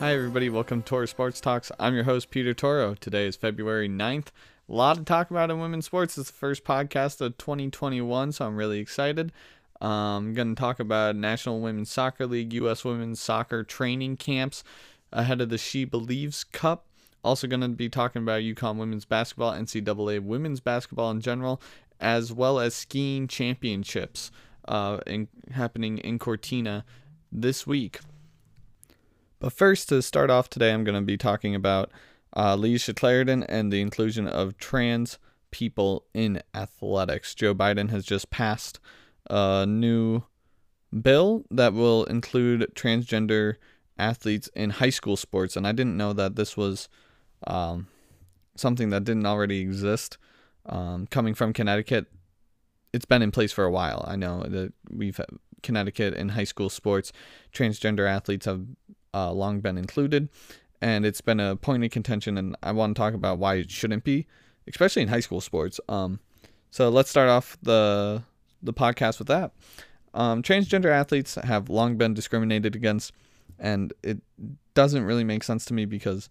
Hi, everybody. Welcome to Toro Sports Talks. I'm your host, Peter Toro. Today is February 9th. A lot to talk about in women's sports. It's the first podcast of 2021, so I'm really excited. Um, I'm going to talk about National Women's Soccer League, U.S. Women's Soccer training camps ahead of the She Believes Cup. Also, going to be talking about UConn women's basketball, NCAA women's basketball in general, as well as skiing championships uh, in, happening in Cortina this week. But first, to start off today, I'm going to be talking about uh, Layshia Clarendon and the inclusion of trans people in athletics. Joe Biden has just passed a new bill that will include transgender athletes in high school sports, and I didn't know that this was um, something that didn't already exist. Um, coming from Connecticut, it's been in place for a while. I know that we've Connecticut in high school sports, transgender athletes have uh, long been included, and it's been a point of contention. And I want to talk about why it shouldn't be, especially in high school sports. Um, so let's start off the the podcast with that. Um, transgender athletes have long been discriminated against, and it doesn't really make sense to me because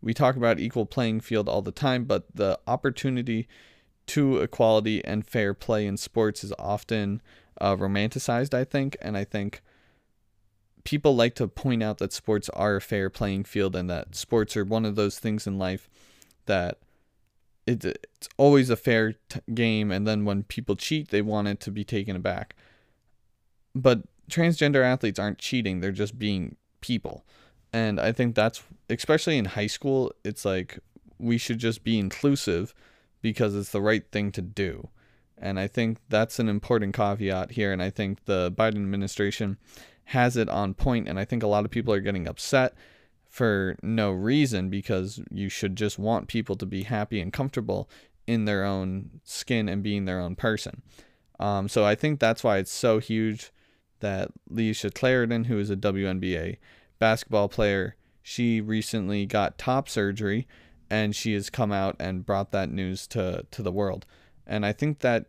we talk about equal playing field all the time, but the opportunity to equality and fair play in sports is often uh, romanticized, I think. And I think people like to point out that sports are a fair playing field and that sports are one of those things in life that it, it's always a fair t- game. And then when people cheat, they want it to be taken aback. But transgender athletes aren't cheating, they're just being people. And I think that's, especially in high school, it's like we should just be inclusive because it's the right thing to do. And I think that's an important caveat here. And I think the Biden administration has it on. And I think a lot of people are getting upset for no reason because you should just want people to be happy and comfortable in their own skin and being their own person. Um, so I think that's why it's so huge that Layshia Clarendon, who is a WNBA basketball player, she recently got top surgery and she has come out and brought that news to to the world. And I think that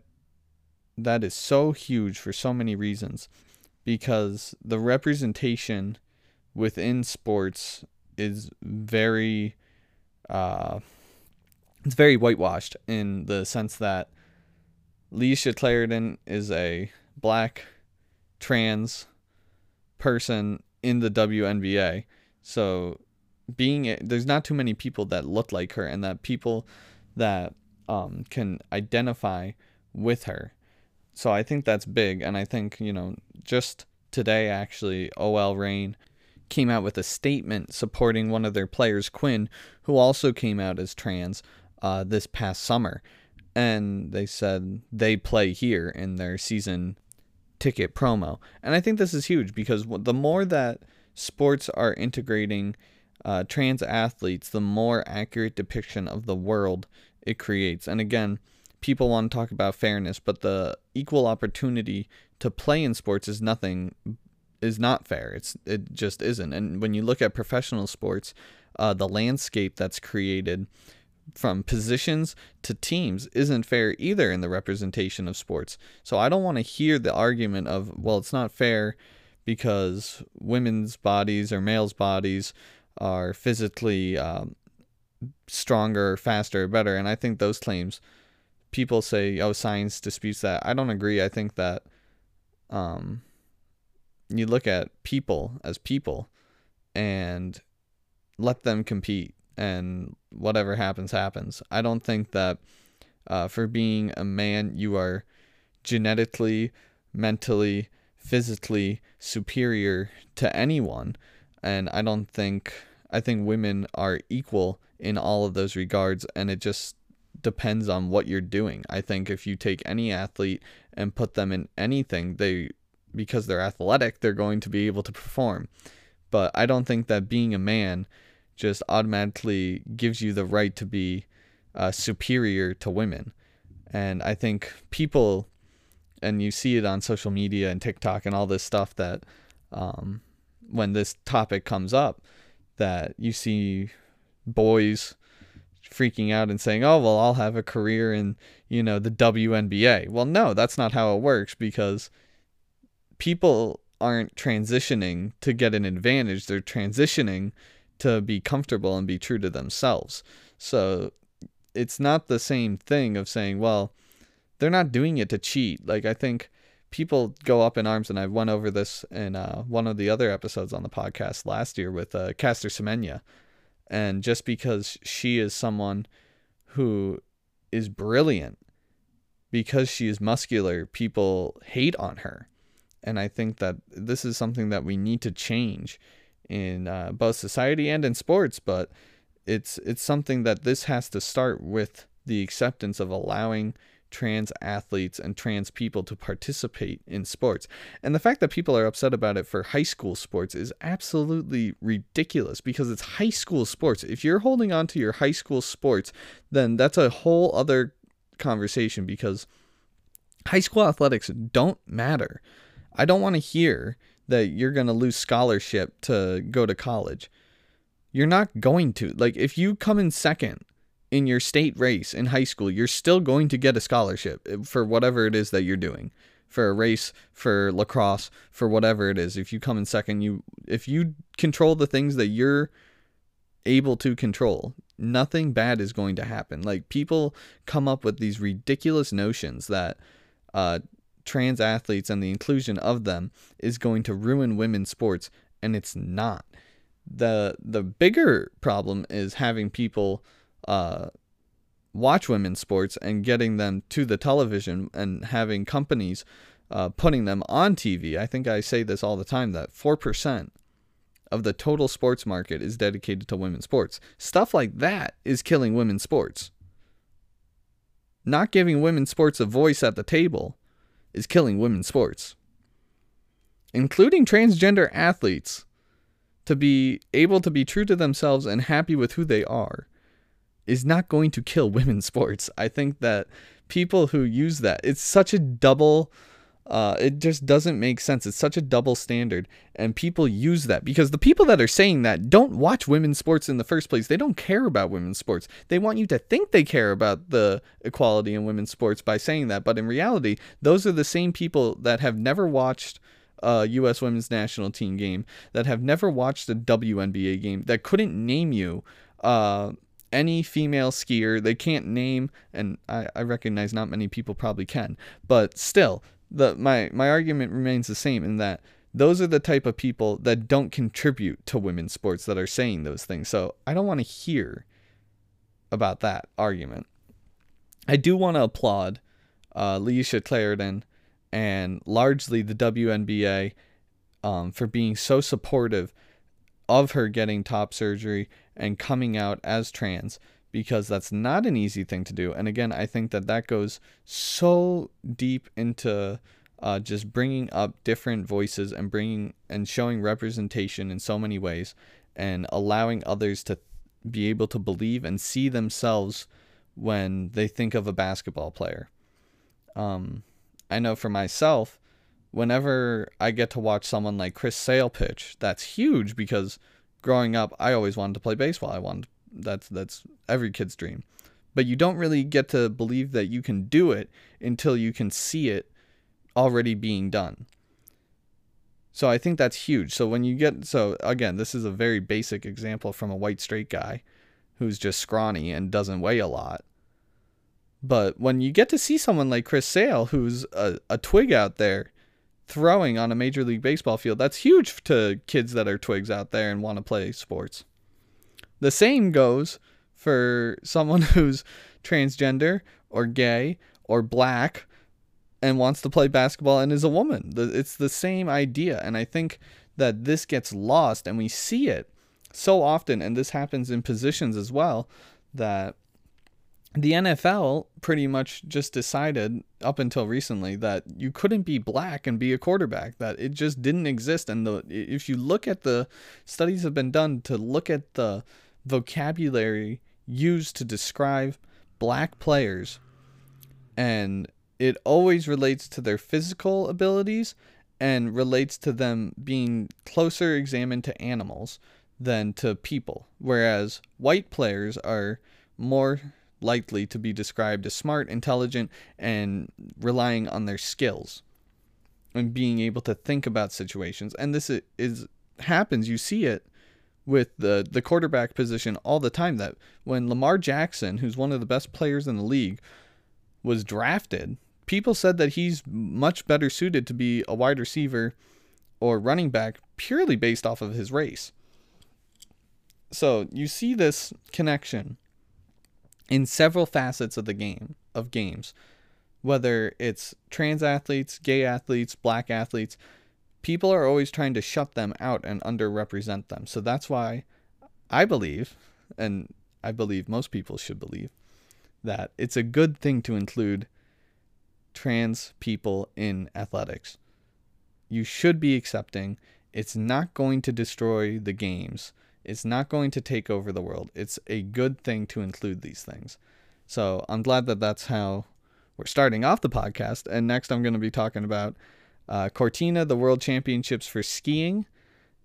that is so huge for so many reasons because the representation within sports is very uh it's very whitewashed in the sense that Layshia Clarendon is a black trans person in the WNBA. So being there's not too many people that look like her and that people that um, can identify with her. So I think that's big, and I think you know just today actually, OL Reign came out with a statement supporting one of their players, Quinn, who also came out as trans uh, this past summer, and they said they play here in their season ticket promo, and I think this is huge because the more that sports are integrating uh, trans athletes, the more accurate depiction of the world it creates. And again, people want to talk about fairness, but the equal opportunity to play in sports is nothing is not fair. It's it just isn't. And when you look at professional sports, uh, the landscape that's created from positions to teams isn't fair either in the representation of sports. So I don't want to hear the argument of well, it's not fair because women's bodies or males' bodies are physically um, stronger, faster, better. And I think those claims, people say, oh, science disputes that. I don't agree. I think that um, you look at people as people and let them compete, and whatever happens, happens. I don't think that uh, for being a man, you are genetically, mentally, physically superior to anyone. And I don't think I think women are equal in all of those regards, and it just depends on what you're doing. I think if you take any athlete and put them in anything, they because they're athletic, they're going to be able to perform. But I don't think that being a man just automatically gives you the right to be uh, superior to women. And I think people, and you see it on social media and TikTok and all this stuff that um, when this topic comes up, that you see boys freaking out and saying, "Oh, well, I'll have a career in, you know, the WNBA." Well, no, that's not how it works because people aren't transitioning to get an advantage. They're transitioning to be comfortable and be true to themselves. So it's not the same thing of saying, well, they're not doing it to cheat. Like I think people go up in arms, and I went over this in uh, one of the other episodes on the podcast last year with uh, Caster Semenya, and just because she is someone who is brilliant, because she is muscular, people hate on her, and I think that this is something that we need to change in uh, both society and in sports, but it's it's something that this has to start with the acceptance of allowing trans athletes and trans people to participate in sports. And the fact that people are upset about it for high school sports is absolutely ridiculous because it's high school sports. If you're holding on to your high school sports, then that's a whole other conversation because high school athletics don't matter. I don't want to hear that you're going to lose scholarship to go to college. You're not going to. Like, if you come in second in your state race in high school, you're still going to get a scholarship eh, for whatever it is that you're doing. For a race, for lacrosse, for whatever it is. If you come in second, you if you control the things that you're able to control, nothing bad is going to happen. Like people come up with these ridiculous notions that uh, trans athletes and the inclusion of them is going to ruin women's sports, and it's not. the The bigger problem is having people uh, watch women's sports and getting them to the television and having companies uh, putting them on TV. I think I say this all the time that 4% of the total sports market is dedicated to women's sports. Stuff like that is killing women's sports. Not giving women's sports a voice at the table is killing women's sports, including transgender athletes, to be able to be true to themselves and happy with who they are is not going to kill women's sports. I think that people who use that, it's such a double uh, it just doesn't make sense. It's such a double standard, and people use that because the people that are saying that don't watch women's sports in the first place. They don't care about women's sports. They want you to think they care about the equality in women's sports by saying that, but in reality, those are the same people that have never watched a U.S. women's national team game, that have never watched a WNBA game, that couldn't name you. Uh, any female skier they can't name and I, I recognize not many people probably can but still the my my argument remains the same in that those are the type of people that don't contribute to women's sports that are saying those things. So i don't want to hear about that argument. I do want to applaud uh, Layshia Clarendon and largely the WNBA um, for being so supportive of her getting top surgery and coming out as trans because that's not an easy thing to do. And again, I think that that goes so deep into uh, just bringing up different voices and bringing and showing representation in so many ways and allowing others to be able to believe and see themselves when they think of a basketball player. Um, I know for myself, whenever I get to watch someone like Chris Sale pitch, that's huge because growing up, I always wanted to play baseball. I wanted that's that's every kid's dream. But you don't really get to believe that you can do it until you can see it already being done. So I think that's huge. So when you get so again, this is a very basic example from a white straight guy who's just scrawny and doesn't weigh a lot. But when you get to see someone like Chris Sale, who's a, a twig out there throwing on a major league baseball field, that's huge to kids that are twigs out there and want to play sports. The same goes for someone who's transgender or gay or black and wants to play basketball and is a woman. It's the same idea. And I think that this gets lost and we see it so often, and this happens in positions as well, that the NFL pretty much just decided up until recently that you couldn't be black and be a quarterback that it just didn't exist. And the if you look at the studies have been done to look at the vocabulary used to describe black players and it always relates to their physical abilities and relates to them being closer examined to animals than to people. Whereas white players are more likely to be described as smart, intelligent, and relying on their skills. and being able to think about situations. And this is, is happens. You see it with the the quarterback position all the time. That when Lamar Jackson, who's one of the best players in the league, was drafted, people said that he's much better suited to be a wide receiver or running back purely based off of his race. So you see this connection in several facets of the game of games, whether it's trans athletes, gay athletes, black athletes, people are always trying to shut them out and underrepresent them. So that's why I believe, and I believe most people should believe, that it's a good thing to include trans people in athletics. You should be accepting. It's not going to destroy the games. It's not going to take over the world. It's a good thing to include these things. So I'm glad that that's how we're starting off the podcast. And next, I'm going to be talking about uh, Cortina, the World Championships for skiing.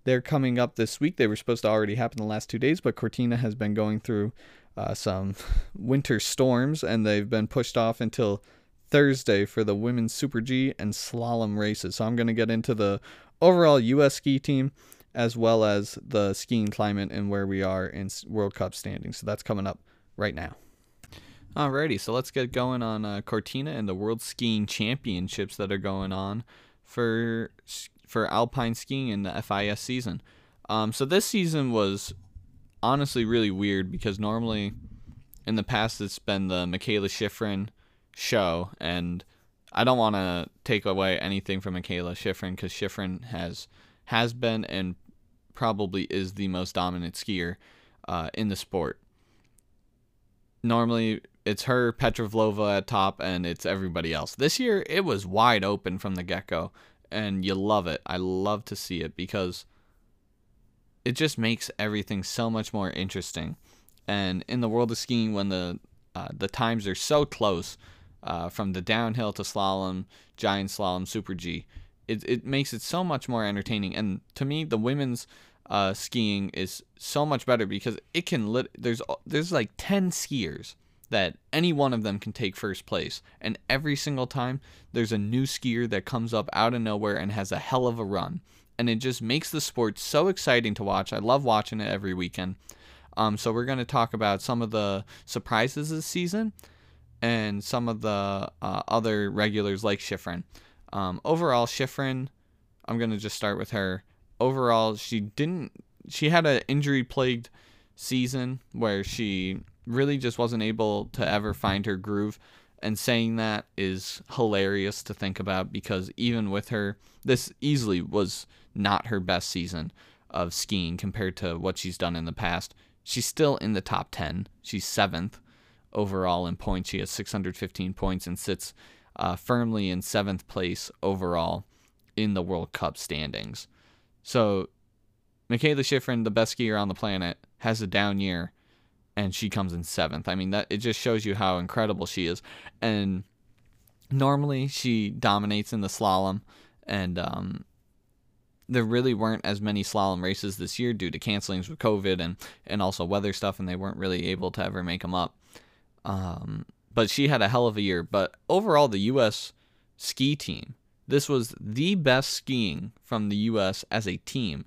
They're coming up this week. They were supposed to already happen the last two days, but Cortina has been going through uh, some winter storms and they've been pushed off until Thursday for the women's Super G and slalom races. So I'm going to get into the overall U.S. ski team as well as the skiing climate and where we are in World Cup standings. So that's coming up right now. Alrighty, so let's get going on uh, Cortina and the World Skiing Championships that are going on for for alpine skiing in the FIS season. Um, so this season was honestly really weird because normally in the past it's been the Mikaela Shiffrin show, and I don't want to take away anything from Mikaela Shiffrin because Shiffrin has has been and probably is the most dominant skier uh, in the sport. Normally, it's her, Petra Vlhova at top, and it's everybody else. This year, it was wide open from the get go, and you love it. I love to see it because it just makes everything so much more interesting. And in the world of skiing, when the uh, the times are so close, uh, from the downhill to slalom, giant slalom, super G, it, it makes it so much more entertaining. And to me, the women's uh, skiing is so much better because it can lit. There's there's like ten skiers that any one of them can take first place, and every single time there's a new skier that comes up out of nowhere and has a hell of a run, and it just makes the sport so exciting to watch. I love watching it every weekend. Um, so we're going to talk about some of the surprises this season and some of the uh, other regulars like Shiffrin. Um, overall, Shiffrin, I'm gonna just start with her. Overall, she didn't. She had an injury plagued season where she really just wasn't able to ever find her groove. And saying that is hilarious to think about because even with her, this easily was not her best season of skiing compared to what she's done in the past. She's still in the top 10. She's seventh overall in points. She has 615 points and sits uh, firmly in seventh place overall in the World Cup standings. So, Mikaela Shiffrin, the best skier on the planet, has a down year, and she comes in seventh. I mean, that it just shows you how incredible she is. And normally she dominates in the slalom, and um, there really weren't as many slalom races this year due to cancelings with COVID and and also weather stuff, and they weren't really able to ever make them up. Um, but she had a hell of a year. But overall, the U.S. ski team, this was the best skiing from the U.S. as a team.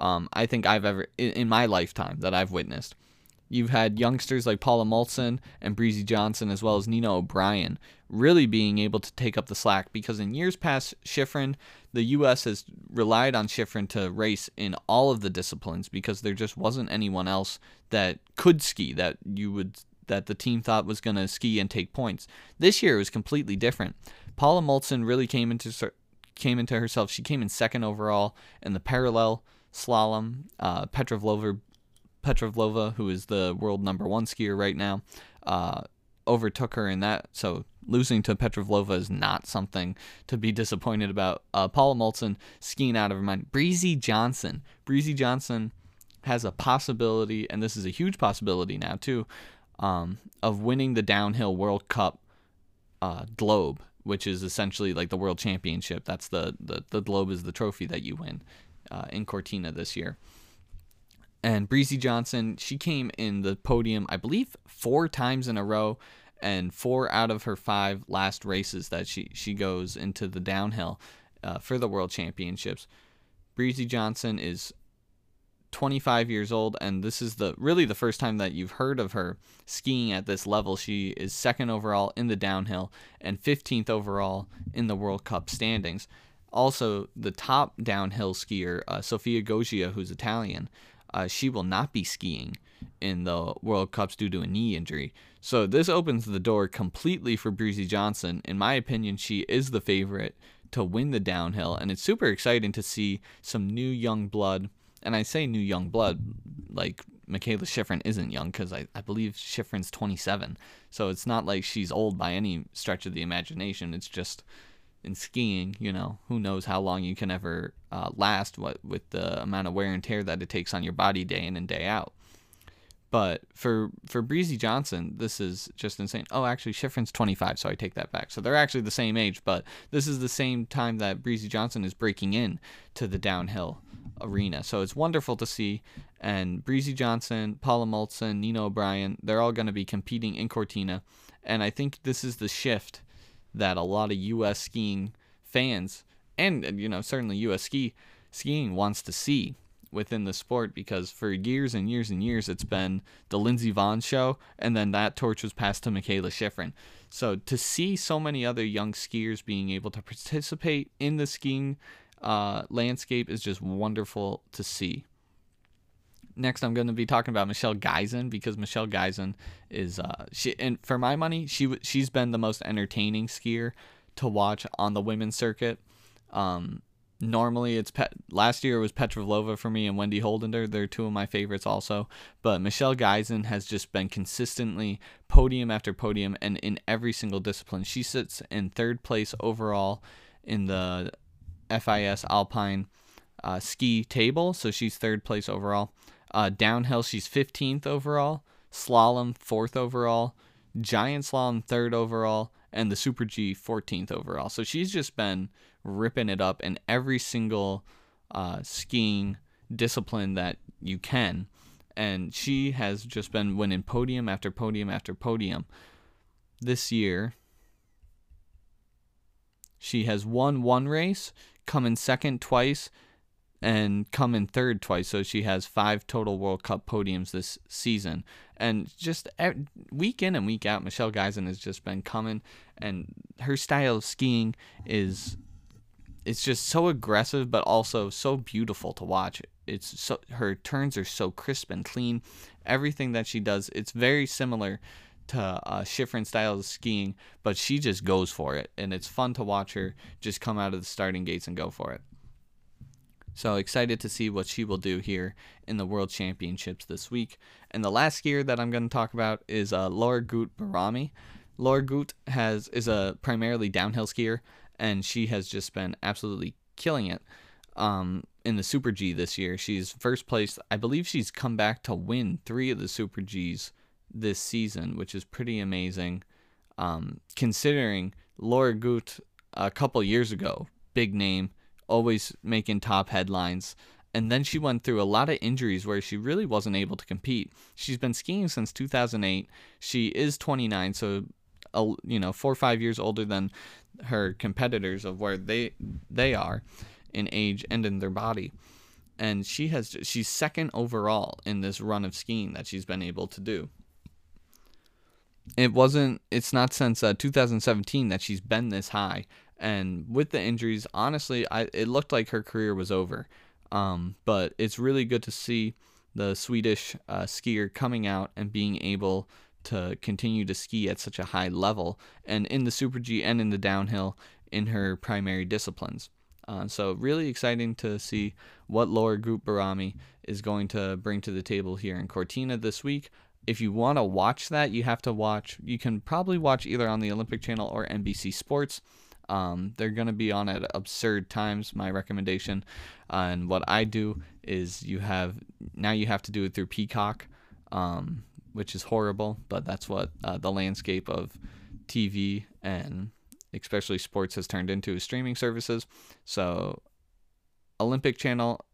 Um, I think I've ever in, in my lifetime that I've witnessed. You've had youngsters like Paula Moltzan and Breezy Johnson, as well as Nina O'Brien, really being able to take up the slack because in years past, Shiffrin, the U.S. has relied on Shiffrin to race in all of the disciplines because there just wasn't anyone else that could ski that you would that the team thought was going to ski and take points. This year was completely different. Paula Moltzan really came into came into herself. She came in second overall in the parallel slalom. Uh, Petra Vlhova, Petrovlova, who is the world number one skier right now, uh, overtook her in that. So losing to Petra Vlhova is not something to be disappointed about. Uh, Paula Moltzan skiing out of her mind. Breezy Johnson. Breezy Johnson has a possibility, and this is a huge possibility now too, um, of winning the downhill World Cup uh, globe, which is essentially like the World Championship. That's the the, the globe is the trophy that you win uh, in Cortina this year. And Breezy Johnson, she came in the podium, I believe, four times in a row, and four out of her five last races that she she goes into the downhill. uh, for the World Championships. Breezy Johnson is 25 years old and this is the really the first time that you've heard of her skiing at this level. She is second overall in the downhill and 15th overall in the world cup standings. Also the top downhill skier uh, sofia goggia who's italian uh, she will not be skiing in the world cups due to a knee injury. So this opens the door completely for breezy johnson. In my opinion she is the favorite to win the downhill and it's super exciting to see some new young blood and I say new young blood, like Mikaela Shiffrin isn't young because I, I believe Shiffrin's 27. So it's not like she's old by any stretch of the imagination. It's just in skiing, you know, who knows how long you can ever uh, last what with the amount of wear and tear that it takes on your body day in and day out. But for for Breezy Johnson, this is just insane. Oh, actually, Shiffrin's 25, so I take that back. So they're actually the same age, but this is the same time that Breezy Johnson is breaking in to the downhill arena. So it's wonderful to see. And Breezy Johnson, Paula Moltzan, Nina O'Brien, they're all going to be competing in Cortina. And I think this is the shift that a lot of U.S. skiing fans and, you know, certainly U.S. ski skiing wants to see within the sport because for years and years and years it's been the Lindsey Vonn show and then that torch was passed to Mikaela Shiffrin. So to see so many other young skiers being able to participate in the skiing uh, landscape is just wonderful to see. Next, I'm going to be talking about Michelle Gisin because Michelle Gisin is uh, she and for my money, she she's been the most entertaining skier to watch on the women's circuit. Um, normally, it's Pet, last year it was Petra Vlhova for me and Wendy Holdener. They're two of my favorites also. But Michelle Gisin has just been consistently podium after podium and in every single discipline. She sits in third place overall in the FIS Alpine uh, ski table, so she's third place overall. Uh, downhill, she's 15th overall. Slalom, fourth overall. Giant slalom, third overall. And the Super G, 14th overall. So she's just been ripping it up in every single uh, skiing discipline that you can. And she has just been winning podium after podium after podium. This year, she has won one race come in second twice and come in third twice. So she has five total World Cup podiums this season. And just week in and week out, Michelle Gisin has just been coming, and her style of skiing is it's just so aggressive, but also so beautiful to watch. It's so her turns are so crisp and clean. Everything that she does, it's very similar to uh, Shiffrin style of skiing, but she just goes for it, and it's fun to watch her just come out of the starting gates and go for it. So excited to see what she will do here in the World Championships this week. And the last skier that I'm going to talk about is uh, Laura Gut Behrami. Laura Gut has is a primarily downhill skier, and she has just been absolutely killing it um, in the Super G this year. She's first place. I believe she's come back to win three of the Super Gs this season, which is pretty amazing. Um, considering Laura Gut a couple years ago, big name, always making top headlines. And then she went through a lot of injuries where she really wasn't able to compete. She's been skiing since 2008. She is 29, so you know, four or five years older than her competitors of where they they are in age and in their body. And she has she's second overall in this run of skiing that she's been able to do it wasn't it's not since uh, 2017 that she's been this high. And with the injuries honestly I it looked like her career was over. Um, but it's really good to see the Swedish uh, skier coming out and being able to continue to ski at such a high level and in the super G and in the downhill in her primary disciplines. Uh, so really exciting to see what Laura Gut Behrami is going to bring to the table here in Cortina this week if you want to watch that, you have to watch. You can probably watch either on the Olympic Channel or NBC Sports. Um, they're going to be on at absurd times. My recommendation, uh, and what I do is you have now you have to do it through Peacock, um, which is horrible, but that's what uh, the landscape of TV and especially sports has turned into is streaming services. So, Olympic Channel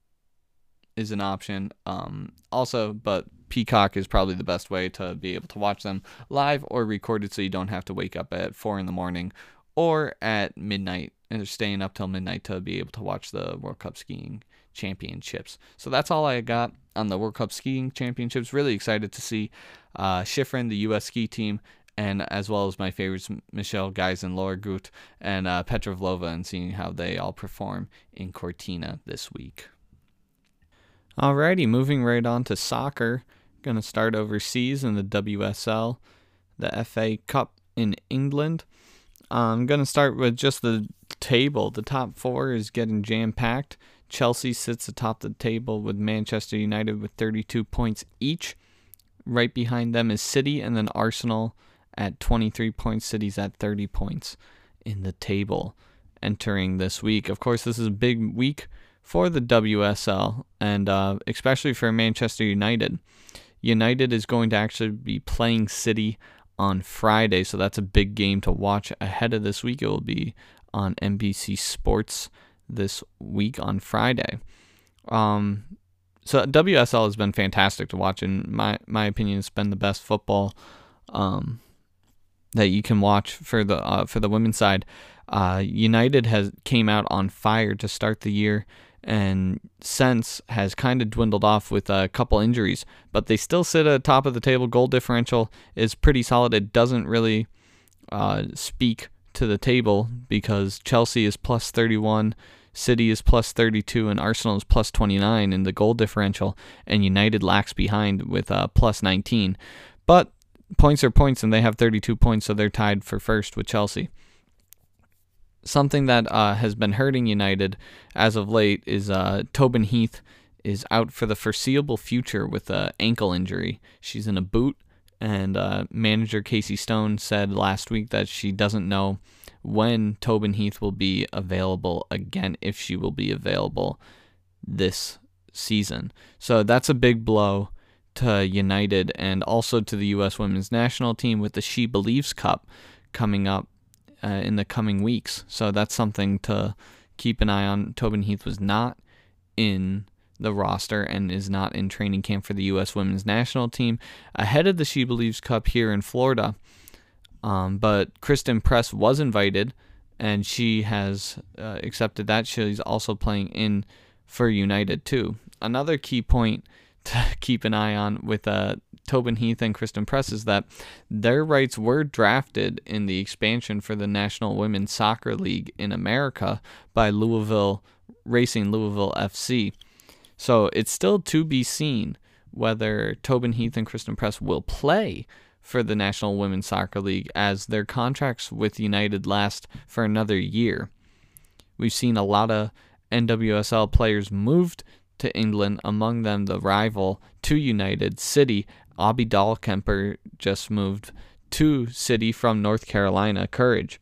is an option. Um, also, but Peacock is probably the best way to be able to watch them live or recorded so you don't have to wake up at 4 in the morning or at midnight and they're staying up till midnight to be able to watch the World Cup skiing championships. So that's all I got on the World Cup skiing championships. Really excited to see uh, Shiffrin, the U.S. ski team, and as well as my favorites, Michelle Gisin, Laura Gut, and uh, Petra Vlhova, and seeing how they all perform in Cortina this week. Alrighty, moving right on to soccer. Going to start overseas in the WSL, the FA Cup in England. I'm going to start with just the table. The top four is getting jam packed. Chelsea sits atop the table with Manchester United with 32 points each. Right behind them is City and then Arsenal at 23 points. City's at 30 points in the table entering this week. Of course, this is a big week for the WSL and uh, especially for Manchester United. United is going to actually be playing City on Friday, so that's a big game to watch ahead of this week. It will be on NBC Sports this week on Friday. Um, so WSL has been fantastic to watch. In my my opinion, it's been the best football um, that you can watch for the uh, for the women's side. Uh, United has came out on fire to start the year, and since has kind of dwindled off with a couple injuries. But they still sit at top of the table. Goal differential is pretty solid. It doesn't really uh, speak to the table because Chelsea is plus 31. City is plus 32 and Arsenal is plus 29 in the goal differential, and United lacks behind with uh, plus 19. But points are points, and they have 32 points, so they're tied for first with Chelsea. Something that uh, has been hurting United as of late is uh, Tobin Heath is out for the foreseeable future with an ankle injury. She's in a boot, and uh, manager Casey Stoney said last week that she doesn't know when Tobin Heath will be available again, if she will be available this season. So that's a big blow to United and also to the U.S. women's national team with the She Believes Cup coming up uh, in the coming weeks. So that's something to keep an eye on. Tobin Heath was not in the roster and is not in training camp for the U.S. women's national team ahead of the She Believes Cup here in Florida. Um, but Christen Press was invited, and she has uh, accepted that. She's also playing in for United too. Another key point to keep an eye on with uh, Tobin Heath and Christen Press is that their rights were drafted in the expansion for the National Women's Soccer League in America by Louisville Racing Louisville FC. So it's still to be seen whether Tobin Heath and Christen Press will play for the National Women's Soccer League as their contracts with United last for another year. We've seen a lot of NWSL players moved to England, among them the rival to United City. Abby Dahlkemper just moved to City from North Carolina Courage,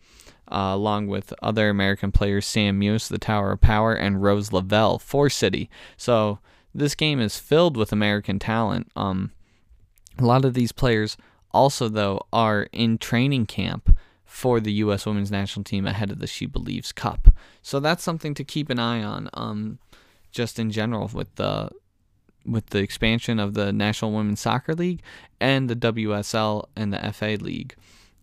uh, along with other American players Sam Mewis, the Tower of Power, and Rose Lavelle for City. So this game is filled with American talent. Um, a lot of these players also, though, are in training camp for the U.S. women's national team ahead of the She Believes Cup. So that's something to keep an eye on, um, just in general with the with the expansion of the National Women's Soccer League and the WSL and the FA League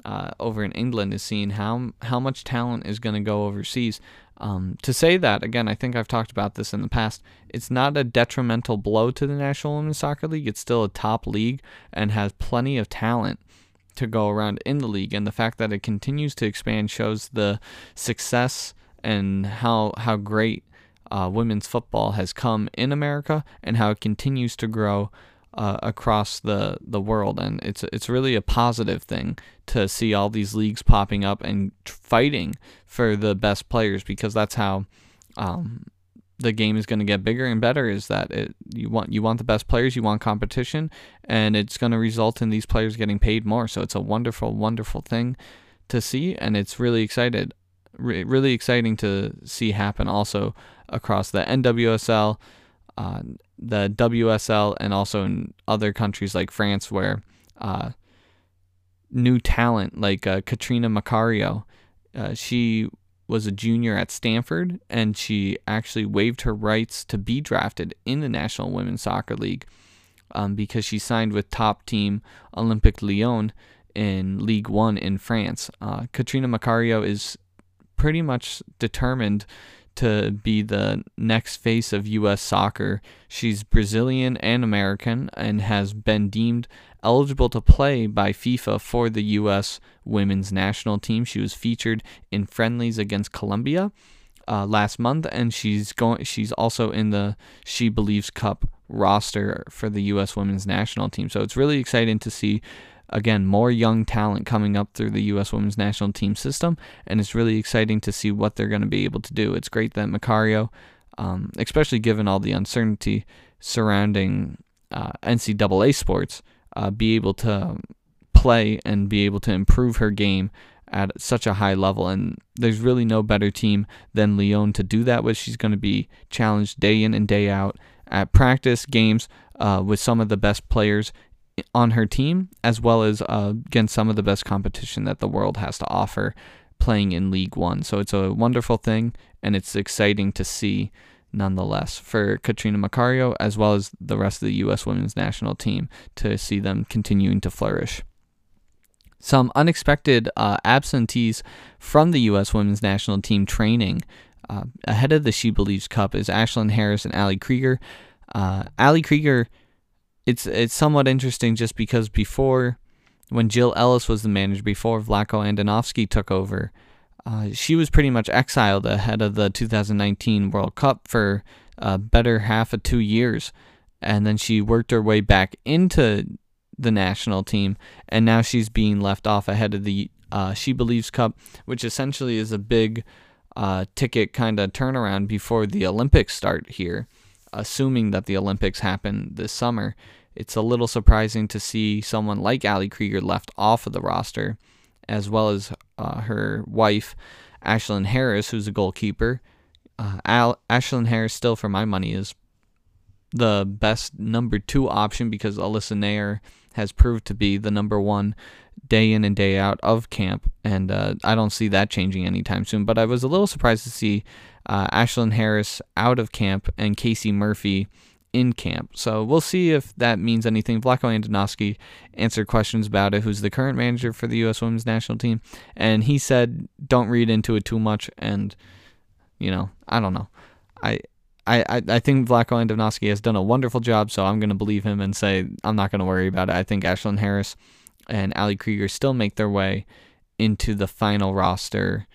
uh, over in England is seeing how how much talent is going to go overseas. Um, to say that, again, I think I've talked about this in the past, it's not a detrimental blow to the National Women's Soccer League. It's still a top league and has plenty of talent to go around in the league. And the fact that it continues to expand shows the success and how, how great uh, women's football has come in America and how it continues to grow uh, across the the world, and it's it's really a positive thing to see all these leagues popping up and fighting for the best players because that's how um, the game is going to get bigger and better. Is that it, you want you want the best players, you want competition, and it's going to result in these players getting paid more. So it's a wonderful, wonderful thing to see, and it's really excited, re- really exciting to see happen also across the NWSL uh, the WSL and also in other countries like France where uh, new talent like uh, Catarina Macario, uh, she was a junior at Stanford and she actually waived her rights to be drafted in the National Women's Soccer League um, because she signed with top team Olympic Lyon in League One in France. Uh, Catarina Macario is pretty much determined to be the next face of U.S. soccer. She's Brazilian and American and has been deemed eligible to play by FIFA for the U.S. women's national team. She was featured in friendlies against Colombia uh, last month, and she's going. She's also in the She Believes Cup roster for the U.S. women's national team. So it's really exciting to see again, more young talent coming up through the U.S. women's national team system, and it's really exciting to see what they're going to be able to do. It's great that Macario, um, especially given all the uncertainty surrounding uh, NCAA sports, uh, be able to play and be able to improve her game at such a high level. And there's really no better team than Lyon to do that with. She's going to be challenged day in and day out at practice games uh, with some of the best players on her team, as well as uh, against some of the best competition that the world has to offer playing in League One. So it's a wonderful thing, and it's exciting to see nonetheless for Catarina Macario, as well as the rest of the U.S. women's national team, to see them continuing to flourish. Some unexpected uh, absentees from the U.S. women's national team training uh, ahead of the She Believes Cup is Ashlyn Harris and Ali Krieger. Uh, Ali Krieger it's it's somewhat interesting just because before when Jill Ellis was the manager before Vlatko Andonovski took over, uh, she was pretty much exiled ahead of the 2019 World Cup for a better half of two years, and then she worked her way back into the national team, and now she's being left off ahead of the uh, She Believes Cup, which essentially is a big uh, ticket kind of turnaround before the Olympics start here assuming that the Olympics happen this summer, it's a little surprising to see someone like Ali Krieger left off of the roster, as well as uh, her wife, Ashlyn Harris, who's a goalkeeper. Uh, Al- Ashlyn Harris, still for my money, is the best number two option because Alyssa Naeher has proved to be the number one day in and day out of camp, and uh, I don't see that changing anytime soon. But I was a little surprised to see uh, Ashlyn Harris out of camp and Casey Murphy in camp. So we'll see if that means anything. Vlatko Andonovski answered questions about it, who's the current manager for the U.S. women's national team, and he said, "Don't read into it too much." And you know, I don't know. I I, I, think Vlatko Andonovski has done a wonderful job, so I'm going to believe him and say I'm not going to worry about it. I think Ashlyn Harris and Ali Krieger still make their way into the final roster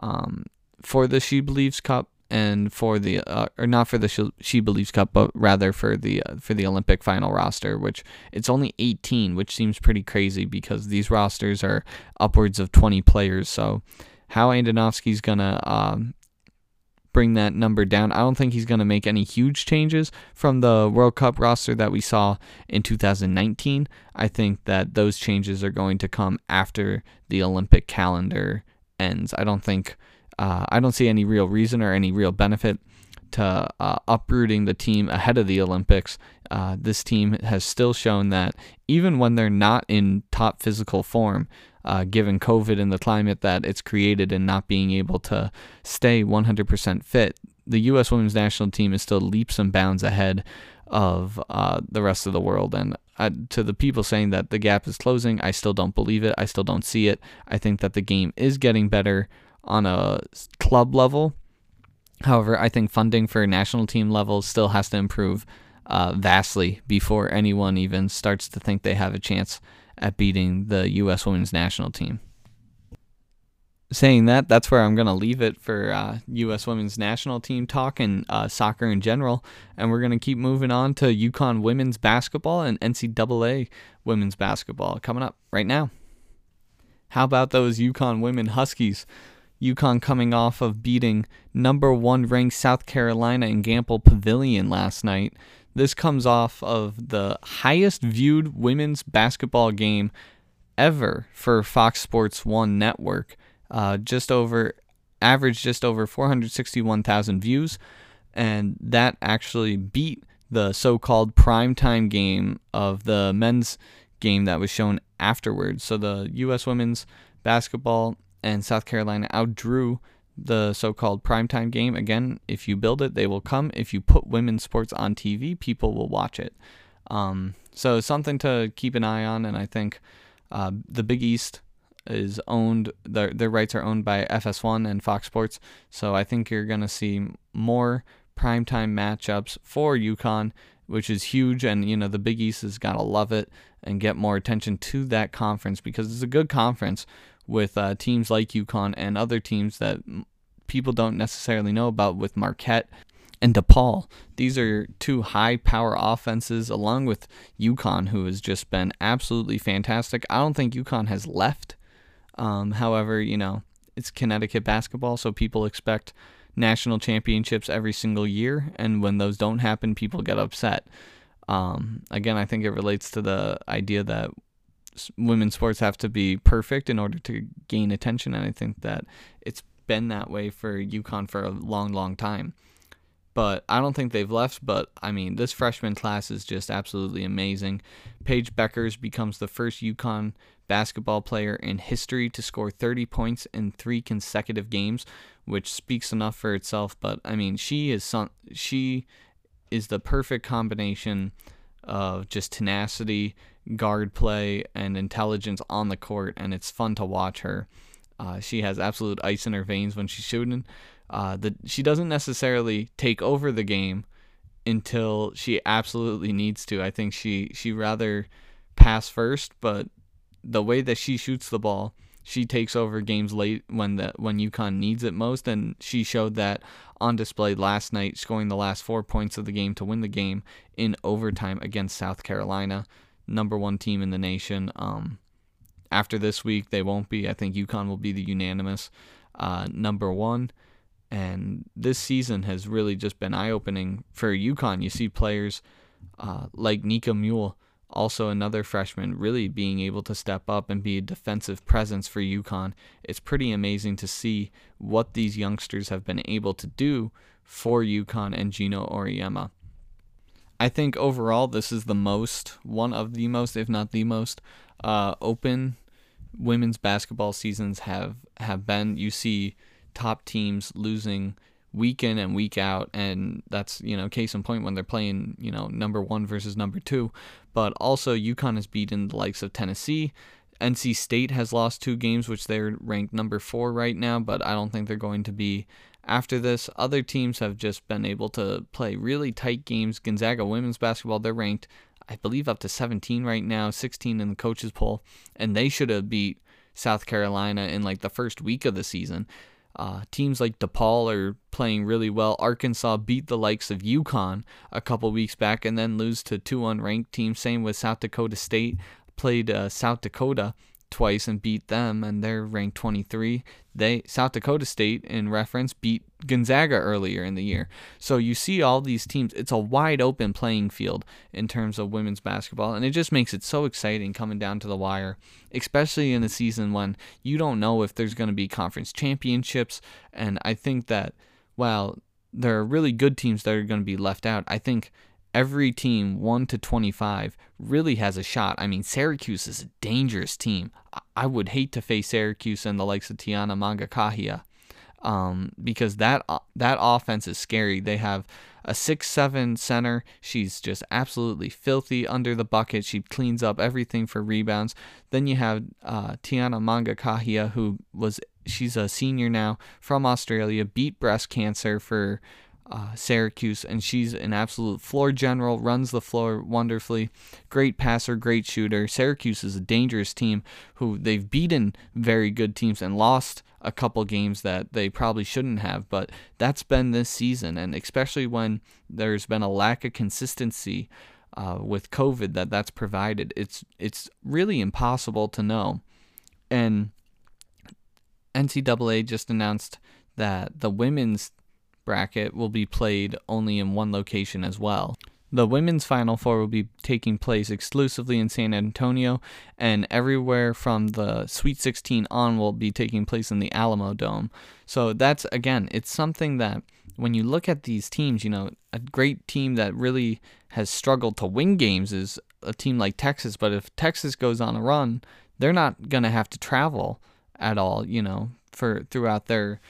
um, for the She Believes Cup and for the uh, or not for the She, Believes Cup, but rather for the uh, for the Olympic final roster, which it's only 18, which seems pretty crazy because these rosters are upwards of 20 players. So how Andonovski's gonna um, bring that number down. I don't think he's going to make any huge changes from the World Cup roster that we saw in 2019. I think that those changes are going to come after the Olympic calendar ends. I don't think uh, I don't see any real reason or any real benefit to uh, uprooting the team ahead of the Olympics. Uh, this team has still shown that even when they're not in top physical form, uh, given COVID and the climate that it's created and not being able to stay 100% fit, the U.S. women's national team is still leaps and bounds ahead of uh, the rest of the world. And uh, to the people saying that the gap is closing, I still don't believe it. I still don't see it. I think that the game is getting better on a club level. However, I think funding for national team levels still has to improve uh, vastly before anyone even starts to think they have a chance at beating the U.S. women's national team. Saying that, that's where I'm going to leave it for uh, U.S. women's national team talk and uh, soccer in general. And we're going to keep moving on to UConn women's basketball and NCAA women's basketball coming up right now. How about those UConn women Huskies? UConn coming off of beating number one ranked South Carolina in Gampel Pavilion last night. This comes off of the highest viewed women's basketball game ever for Fox Sports 1 network. Uh, just over, average just over 461,000 views. And that actually beat the so called primetime game of the men's game that was shown afterwards. So the U.S. women's basketball and South Carolina outdrew the so-called primetime game. Again, if you build it, they will come. If you put women's sports on TV, people will watch it. Um, so something to keep an eye on, and I think uh, the Big East is owned their their rights are owned by FS1 and Fox Sports. So I think you're gonna see more primetime matchups for UConn, which is huge. And you know the Big East has gotta love it and get more attention to that conference because it's a good conference with uh, teams like UConn and other teams that people don't necessarily know about with Marquette and DePaul. These are two high power offenses, along with UConn, who has just been absolutely fantastic. I don't think UConn has left. Um, however, you know, it's Connecticut basketball, so people expect national championships every single year, and when those don't happen, people get upset. Um, again, I think it relates to the idea that women's sports have to be perfect in order to gain attention, and I think that it's been that way for UConn for a long, long time but I don't think they've left. But I mean, this freshman class is just absolutely amazing. Paige Bueckers becomes the first UConn basketball player in history to score 30 points in three consecutive games, which speaks enough for itself. But I mean, she is some, she is the perfect combination of just tenacity, guard play, and intelligence on the court, and it's fun to watch her. Uh, she has absolute ice in her veins when she's shooting, uh, that she doesn't necessarily take over the game until she absolutely needs to. I think she she rather pass first, but the way that she shoots the ball, she takes over games late when the when UConn needs it most, and she showed that on display last night, scoring the last four points of the game to win the game in overtime against South Carolina, number one team in the nation. Um, after this week, they won't be. I think UConn will be the unanimous uh, number one. And this season has really just been eye opening for UConn. You see players uh, like Nika Mühl, also another freshman, really being able to step up and be a defensive presence for UConn. It's pretty amazing to see what these youngsters have been able to do for UConn and Geno Auriemma. I think overall this is the most, one of the most, if not the most, uh, open women's basketball seasons have have been. You see top teams losing week in and week out and that's you know case in point when they're playing you know number one versus number two. But also UConn has beaten the likes of Tennessee. NC State has lost two games which they're ranked number four right now but I don't think they're going to be after this. Other teams have just been able to play really tight games. Gonzaga women's basketball they're ranked I believe up to 17 right now 16 in the coaches poll and they should have beat South Carolina in like the first week of the season uh, teams like DePaul are playing really well. Arkansas beat the likes of UConn a couple weeks back and then lose to two unranked teams. Same with South Dakota State. Played uh, South Dakota twice and beat them, and they're ranked 23. They South Dakota State, in reference, beat Gonzaga earlier in the year. So you see all these teams. It's a wide open playing field in terms of women's basketball, and it just makes it so exciting coming down to the wire, especially in a season when you don't know if there's going to be conference championships. And I think that while there are really good teams that are going to be left out, I think every team 1 to 25 really has a shot. I mean, Syracuse is a dangerous team. I would hate to face Syracuse and the likes of Tiana Mangakahia um, because that uh, that offense is scary. They have a six-seven center. She's just absolutely filthy under the bucket. She cleans up everything for rebounds. Then you have uh, Tiana Mangakahia, who was she's a senior now from Australia, beat breast cancer for uh, Syracuse, and she's an absolute floor general, runs the floor wonderfully. Great passer, great shooter. Syracuse is a dangerous team who they've beaten very good teams and lost a couple games that they probably shouldn't have, but that's been this season, and especially when there's been a lack of consistency uh, with COVID that that's provided, it's it's really impossible to know. And NCAA just announced that the women's bracket will be played only in one location as well. The women's Final Four will be taking place exclusively in San Antonio, and everywhere from the Sweet 16 on will be taking place in the Alamodome. So that's, again, it's something that when you look at these teams, you know, a great team that really has struggled to win games is a team like Texas, but if Texas goes on a run, they're not going to have to travel at all, you know, for throughout their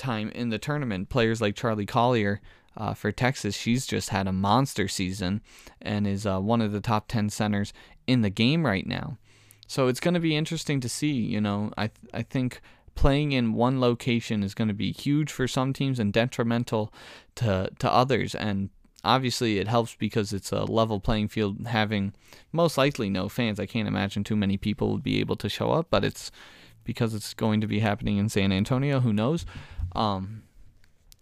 time in the tournament. Players like Charli Collier uh, for Texas, she's just had a monster season and is uh, one of the top 10 centers in the game right now. So it's going to be interesting to see. You know, I th- I think playing in one location is going to be huge for some teams and detrimental to to others. And obviously, it helps because it's a level playing field. Having most likely no fans, I can't imagine too many people would be able to show up. But it's because it's going to be happening in San Antonio. Who knows? Um,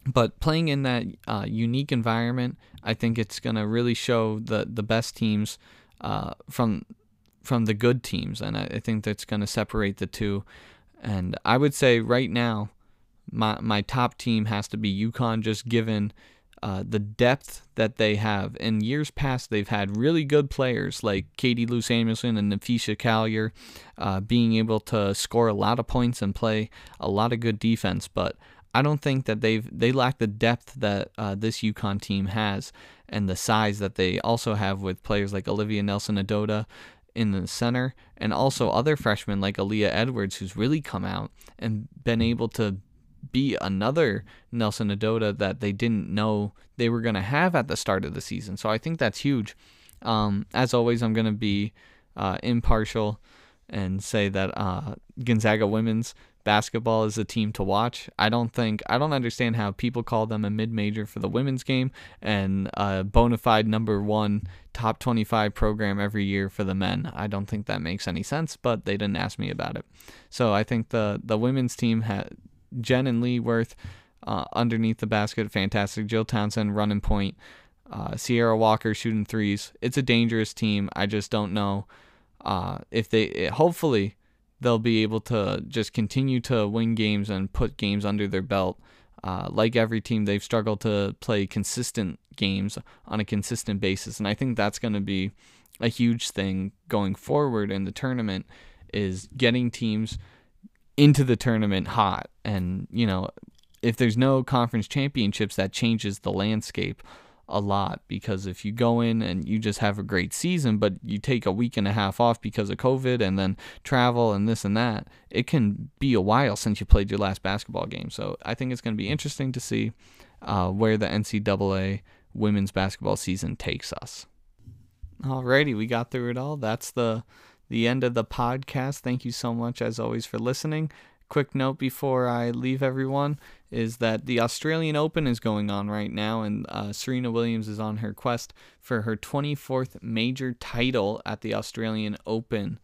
but playing in that uh, unique environment, I think it's going to really show the the best teams uh, from from the good teams, and I, I think that's going to separate the two. And I would say right now, my my top team has to be UConn, just given uh, the depth that they have. In years past, they've had really good players like Katie Lou Samuelson and Napheesa Collier, uh, being able to score a lot of points and play a lot of good defense. But I don't think that they've they lack the depth that uh, this UConn team has and the size that they also have with players like Olivia Nelson-Ododa in the center and also other freshmen like Aaliyah Edwards who's really come out and been able to be another Nelson-Ododa that they didn't know they were going to have at the start of the season. So I think that's huge. Um, as always, I'm going to be uh, impartial and say that uh, Gonzaga women's basketball is a team to watch. I don't think I don't understand how people call them a mid-major for the women's game and a bona fide number one top 25 program every year for the men. I don't think that makes any sense, but they didn't ask me about it. So I think the the women's team had Jen and Lee Wirth uh, underneath the basket, fantastic. Jill Townsend running point. Uh, Cierra Walker shooting threes. It's a dangerous team. I just don't know uh, if they. Hopefully, they'll be able to just continue to win games and put games under their belt. Uh, like every team, they've struggled to play consistent games on a consistent basis, and I think that's going to be a huge thing going forward in the tournament. Is getting teams into the tournament hot, and you know, if there's no conference championships, that changes the landscape a lot because if you go in and you just have a great season, but you take a week and a half off because of COVID and then travel and this and that, it can be a while since you played your last basketball game. So I think it's going to be interesting to see uh, where the NCAA women's basketball season takes us. Alrighty, we got through it all. That's the the end of the podcast. Thank you so much as always for listening. Quick note before I leave everyone is that the Australian Open is going on right now, and uh, Serena Williams is on her quest for her 24th major title at the Australian Open.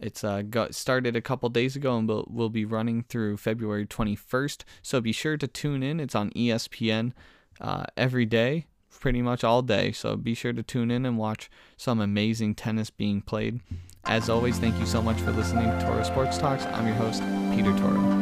It's uh, got started a couple days ago and will, will be running through February 21st. So be sure to tune in. It's on ESPN uh, every day, pretty much all day. So be sure to tune in and watch some amazing tennis being played. As always, thank you so much for listening to Toro Sports Talks. I'm your host, Peter Toro.